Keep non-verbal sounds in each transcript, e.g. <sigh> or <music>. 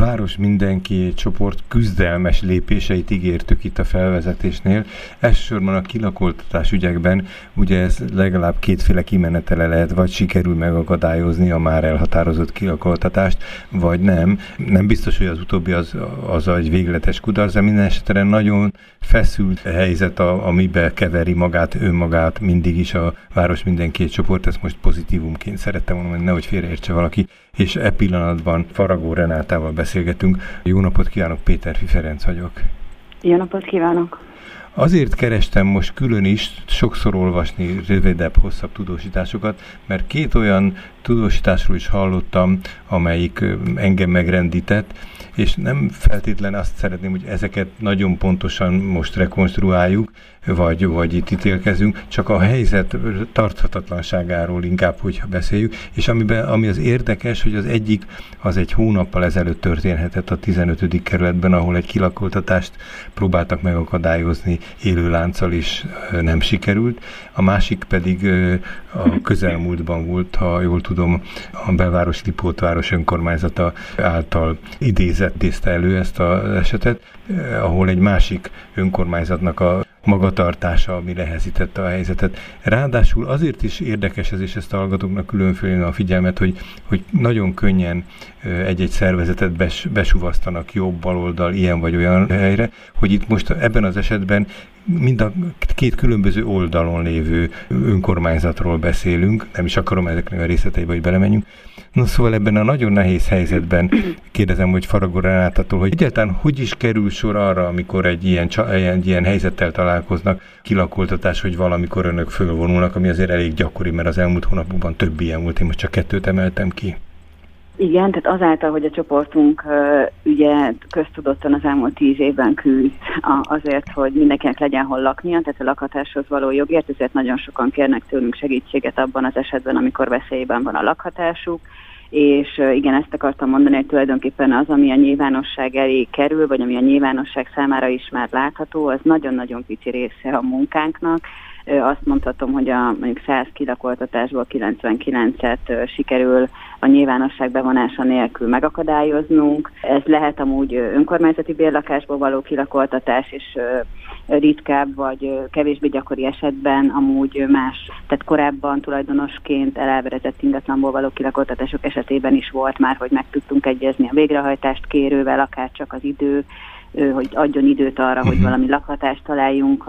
város mindenki csoport küzdelmes lépéseit ígértük itt a felvezetésnél. Elsősorban a kilakoltatás ügyekben ugye ez legalább kétféle kimenetele lehet, vagy sikerül megakadályozni a már elhatározott kilakoltatást, vagy nem. Nem biztos, hogy az utóbbi az, az egy végletes kudarc, de minden esetre nagyon feszült helyzet, a, amiben keveri magát, önmagát mindig is a város mindenki csoport, ezt most pozitívumként szerettem volna, hogy nehogy félreértse valaki, és e pillanatban Faragó Renátával beszélgetünk. Jó napot kívánok, Péter Ferenc vagyok. Jó napot kívánok! Azért kerestem most külön is sokszor olvasni rövidebb, hosszabb tudósításokat, mert két olyan tudósításról is hallottam, amelyik engem megrendített, és nem feltétlen azt szeretném, hogy ezeket nagyon pontosan most rekonstruáljuk, vagy, vagy itt ítélkezünk, csak a helyzet tarthatatlanságáról inkább, hogyha beszéljük, és amiben, ami az érdekes, hogy az egyik az egy hónappal ezelőtt történhetett a 15. kerületben, ahol egy kilakoltatást próbáltak megakadályozni élő lánccal, és nem sikerült. A másik pedig a közelmúltban volt, ha jól tudom, a belváros Lipótváros önkormányzata által idézett elő ezt az esetet, ahol egy másik önkormányzatnak a magatartása, ami lehezítette a helyzetet. Ráadásul azért is érdekes ez, és ezt a hallgatóknak különféle a figyelmet, hogy, hogy nagyon könnyen egy-egy szervezetet bes, besuvasztanak jobb, baloldal, ilyen vagy olyan helyre, hogy itt most ebben az esetben mind a két különböző oldalon lévő önkormányzatról beszélünk, nem is akarom ezeknek a részleteibe, hogy belemenjünk. No szóval ebben a nagyon nehéz helyzetben <clears throat> kérdezem, hogy Faragó Renátától, hogy egyáltalán hogy is kerül sor arra, amikor egy ilyen, egy ilyen helyzettel találkoznak, kilakoltatás, hogy valamikor önök fölvonulnak, ami azért elég gyakori, mert az elmúlt hónapokban több ilyen volt, én most csak kettőt emeltem ki. Igen, tehát azáltal, hogy a csoportunk ugye köztudottan az elmúlt tíz évben küzd azért, hogy mindenkinek legyen hol laknia, tehát a lakhatáshoz való jogért, ezért nagyon sokan kérnek tőlünk segítséget abban az esetben, amikor veszélyben van a lakhatásuk, és igen, ezt akartam mondani, hogy tulajdonképpen az, ami a nyilvánosság elé kerül, vagy ami a nyilvánosság számára is már látható, az nagyon-nagyon pici része a munkánknak, azt mondhatom, hogy a mondjuk 100 kilakoltatásból 99-et sikerül a nyilvánosság bevonása nélkül megakadályoznunk. Ez lehet amúgy önkormányzati bérlakásból való kilakoltatás, és ritkább vagy kevésbé gyakori esetben amúgy más, tehát korábban tulajdonosként elelverezett ingatlanból való kilakoltatások esetében is volt már, hogy meg tudtunk egyezni a végrehajtást kérővel, akár csak az idő hogy adjon időt arra, hogy mhm. valami lakhatást találjunk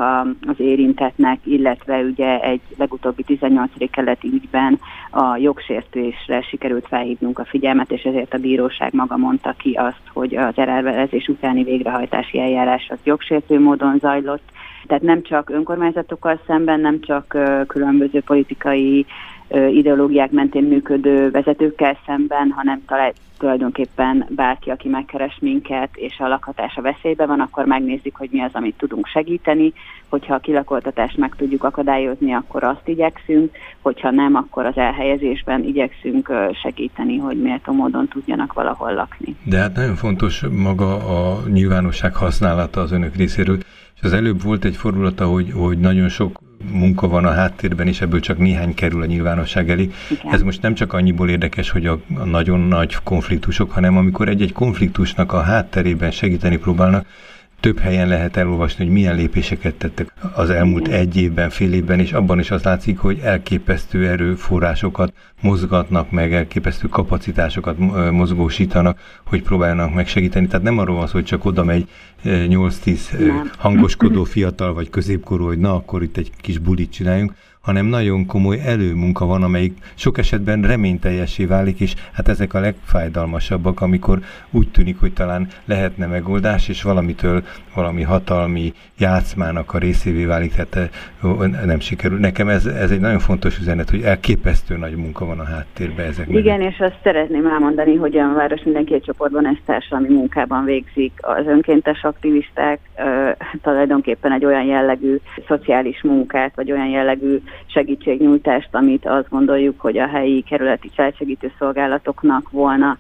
az érintetnek, illetve ugye egy legutóbbi 18. keleti ügyben a jogsértésre sikerült felhívnunk a figyelmet, és ezért a bíróság maga mondta ki azt, hogy az elverezés utáni végrehajtási eljárás az jogsértő módon zajlott, tehát nem csak önkormányzatokkal szemben, nem csak különböző politikai ideológiák mentén működő vezetőkkel szemben, hanem talán tulajdonképpen bárki, aki megkeres minket, és a lakhatása veszélybe van, akkor megnézzük, hogy mi az, amit tudunk segíteni. Hogyha a kilakoltatást meg tudjuk akadályozni, akkor azt igyekszünk, hogyha nem, akkor az elhelyezésben igyekszünk segíteni, hogy méltó módon tudjanak valahol lakni. De hát nagyon fontos maga a nyilvánosság használata az önök részéről, és az előbb volt egy fordulata, hogy, hogy nagyon sok munka van a háttérben, és ebből csak néhány kerül a nyilvánosság elé. Igen. Ez most nem csak annyiból érdekes, hogy a, a nagyon nagy konfliktusok, hanem amikor egy-egy konfliktusnak a hátterében segíteni próbálnak, több helyen lehet elolvasni, hogy milyen lépéseket tettek az elmúlt egy évben, fél évben, és abban is az látszik, hogy elképesztő erőforrásokat mozgatnak meg, elképesztő kapacitásokat mozgósítanak, hogy próbáljanak megsegíteni. Tehát nem arról van szó, hogy csak oda megy 8-10 hangoskodó fiatal vagy középkorú, hogy na, akkor itt egy kis bulit csináljunk, hanem nagyon komoly előmunka van, amelyik sok esetben reményteljesé válik, és hát ezek a legfájdalmasabbak, amikor úgy tűnik, hogy talán lehetne megoldás, és valamitől valami hatalmi játszmának a részévé válik, tehát nem sikerül. Nekem ez, ez egy nagyon fontos üzenet, hogy elképesztő nagy munka van a háttérben ezek Igen, mellett. és azt szeretném elmondani, hogy a város minden két csoportban ezt társadalmi munkában végzik. Az önkéntes aktivisták tulajdonképpen egy olyan jellegű szociális munkát, vagy olyan jellegű segítségnyújtást, amit azt gondoljuk, hogy a helyi kerületi felsegítő szolgálatoknak volna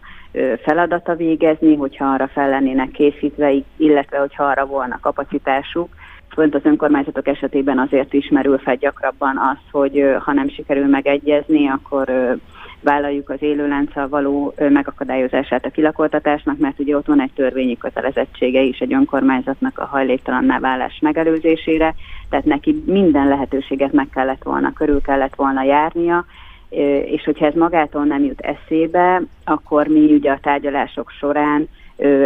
feladata végezni, hogyha arra fel lennének készítve, illetve hogyha arra volna kapacitásuk. Fönt az önkormányzatok esetében azért ismerül fel gyakrabban az, hogy ha nem sikerül megegyezni, akkor vállaljuk az élőlánccal való megakadályozását a kilakoltatásnak, mert ugye ott van egy törvényi kötelezettsége is egy önkormányzatnak a hajléktalanná válás megelőzésére, tehát neki minden lehetőséget meg kellett volna, körül kellett volna járnia, és hogyha ez magától nem jut eszébe, akkor mi ugye a tárgyalások során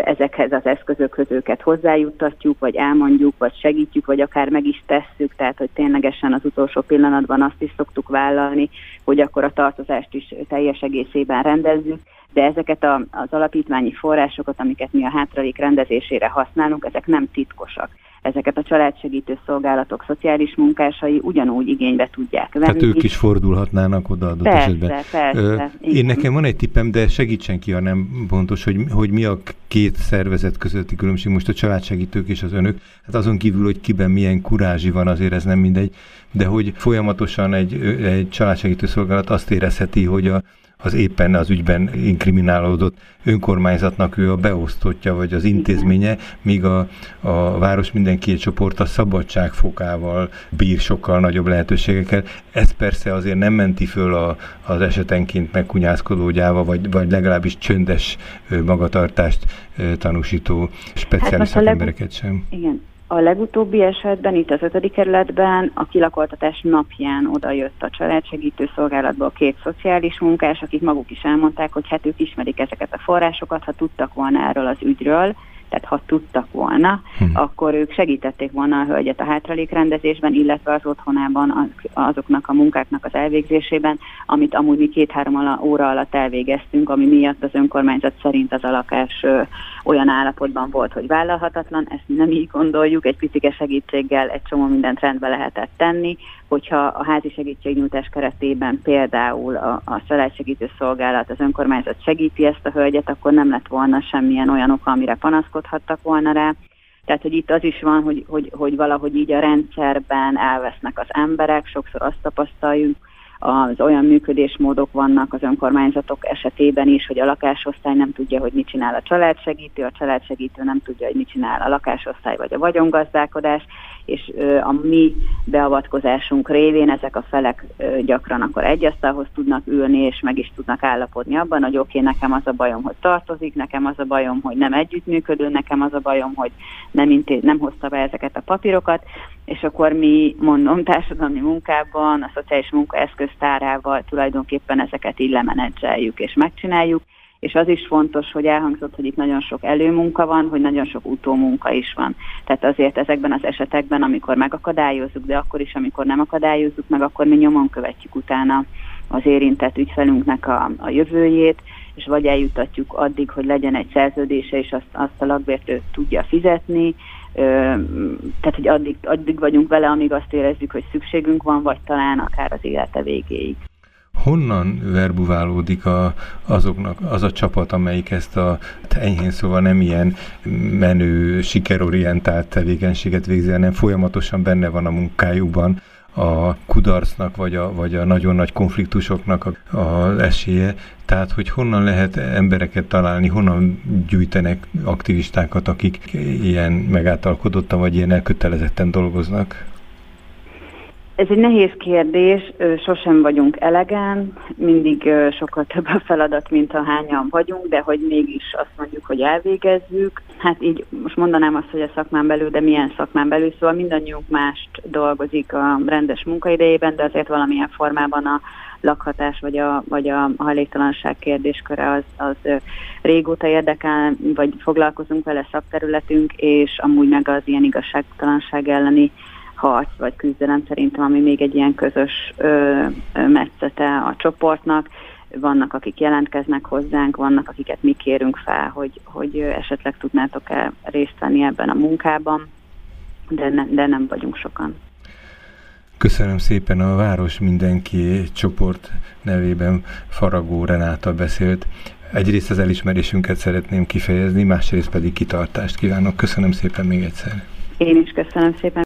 ezekhez az eszközökhöz őket hozzájuttatjuk, vagy elmondjuk, vagy segítjük, vagy akár meg is tesszük, tehát hogy ténylegesen az utolsó pillanatban azt is szoktuk vállalni, hogy akkor a tartozást is teljes egészében rendezzük, de ezeket a, az alapítványi forrásokat, amiket mi a hátralék rendezésére használunk, ezek nem titkosak ezeket a családsegítő szolgálatok szociális munkásai ugyanúgy igénybe tudják venni. Tehát ők is fordulhatnának oda adott persze, esetben. Persze, Ö, Én nekem van egy tippem, de segítsen ki, ha nem pontos, hogy, hogy mi a két szervezet közötti különbség, most a családsegítők és az önök. Hát azon kívül, hogy kiben milyen kurázsi van, azért ez nem mindegy, de hogy folyamatosan egy, egy családsegítő szolgálat azt érezheti, hogy a, az éppen az ügyben inkriminálódott önkormányzatnak ő a beosztottja, vagy az intézménye, míg a, a város mindenki csoport a szabadságfokával bír sokkal nagyobb lehetőségekkel. Ez persze azért nem menti föl a, az esetenként megkunyászkodó gyáva, vagy, vagy legalábbis csöndes magatartást tanúsító speciális hát szakembereket sem. Igen, a legutóbbi esetben, itt az ötödik kerületben a kilakoltatás napján odajött a családsegítő szolgálatból két szociális munkás, akik maguk is elmondták, hogy hát ők ismerik ezeket a forrásokat, ha tudtak volna erről az ügyről, tehát ha tudtak volna, hmm. akkor ők segítették volna a hölgyet a hátralékrendezésben, illetve az otthonában azoknak a munkáknak az elvégzésében, amit amúgy mi két-három óra alatt elvégeztünk, ami miatt az önkormányzat szerint az a lakás olyan állapotban volt, hogy vállalhatatlan, ezt nem így gondoljuk, egy picike segítséggel egy csomó mindent rendbe lehetett tenni, hogyha a házi segítségnyújtás keretében például a, a családsegítő szolgálat, az önkormányzat segíti ezt a hölgyet, akkor nem lett volna semmilyen olyan oka, amire panaszkodhattak volna rá. Tehát, hogy itt az is van, hogy, hogy, hogy valahogy így a rendszerben elvesznek az emberek, sokszor azt tapasztaljuk, az olyan működésmódok vannak az önkormányzatok esetében is, hogy a lakásosztály nem tudja, hogy mit csinál a családsegítő, a családsegítő nem tudja, hogy mit csinál a lakásosztály vagy a vagyongazdálkodás, és a mi beavatkozásunk révén ezek a felek gyakran akkor egy asztalhoz tudnak ülni, és meg is tudnak állapodni abban, hogy oké, okay, nekem az a bajom, hogy tartozik, nekem az a bajom, hogy nem együttműködő, nekem az a bajom, hogy nem, intéz, nem hozta be ezeket a papírokat, és akkor mi, mondom, társadalmi munkában, a szociális munka eszköztárával tulajdonképpen ezeket így lemenedzseljük és megcsináljuk, és az is fontos, hogy elhangzott, hogy itt nagyon sok előmunka van, hogy nagyon sok utómunka is van. Tehát azért ezekben az esetekben, amikor megakadályozzuk, de akkor is, amikor nem akadályozzuk meg, akkor mi nyomon követjük utána az érintett ügyfelünknek a, a jövőjét, és vagy eljutatjuk addig, hogy legyen egy szerződése, és azt, azt a lakbért tudja fizetni, tehát hogy addig, addig vagyunk vele, amíg azt érezzük, hogy szükségünk van, vagy talán akár az élete végéig. Honnan verbuválódik a, azoknak, az a csapat, amelyik ezt a enyhén szóval nem ilyen menő, sikerorientált tevékenységet végzi, hanem folyamatosan benne van a munkájukban a kudarcnak, vagy a, vagy a nagyon nagy konfliktusoknak az esélye. Tehát, hogy honnan lehet embereket találni, honnan gyűjtenek aktivistákat, akik ilyen megáltalkodottan, vagy ilyen elkötelezetten dolgoznak? Ez egy nehéz kérdés, sosem vagyunk elegen, mindig sokkal több a feladat, mint a hányan vagyunk, de hogy mégis azt mondjuk, hogy elvégezzük. Hát így most mondanám azt, hogy a szakmán belül, de milyen szakmán belül, szóval mindannyiunk mást dolgozik a rendes munkaidejében, de azért valamilyen formában a lakhatás vagy a, vagy a hajléktalanság kérdésköre az, az régóta érdekel, vagy foglalkozunk vele szakterületünk, és amúgy meg az ilyen igazságtalanság elleni harc vagy küzdelem szerintem, ami még egy ilyen közös ö, ö, metszete a csoportnak. Vannak, akik jelentkeznek hozzánk, vannak, akiket mi kérünk fel, hogy, hogy esetleg tudnátok-e részt venni ebben a munkában, de, ne, de nem vagyunk sokan. Köszönöm szépen a Város Mindenki csoport nevében Faragó Renáta beszélt. Egyrészt az elismerésünket szeretném kifejezni, másrészt pedig kitartást kívánok. Köszönöm szépen még egyszer. Én is köszönöm szépen.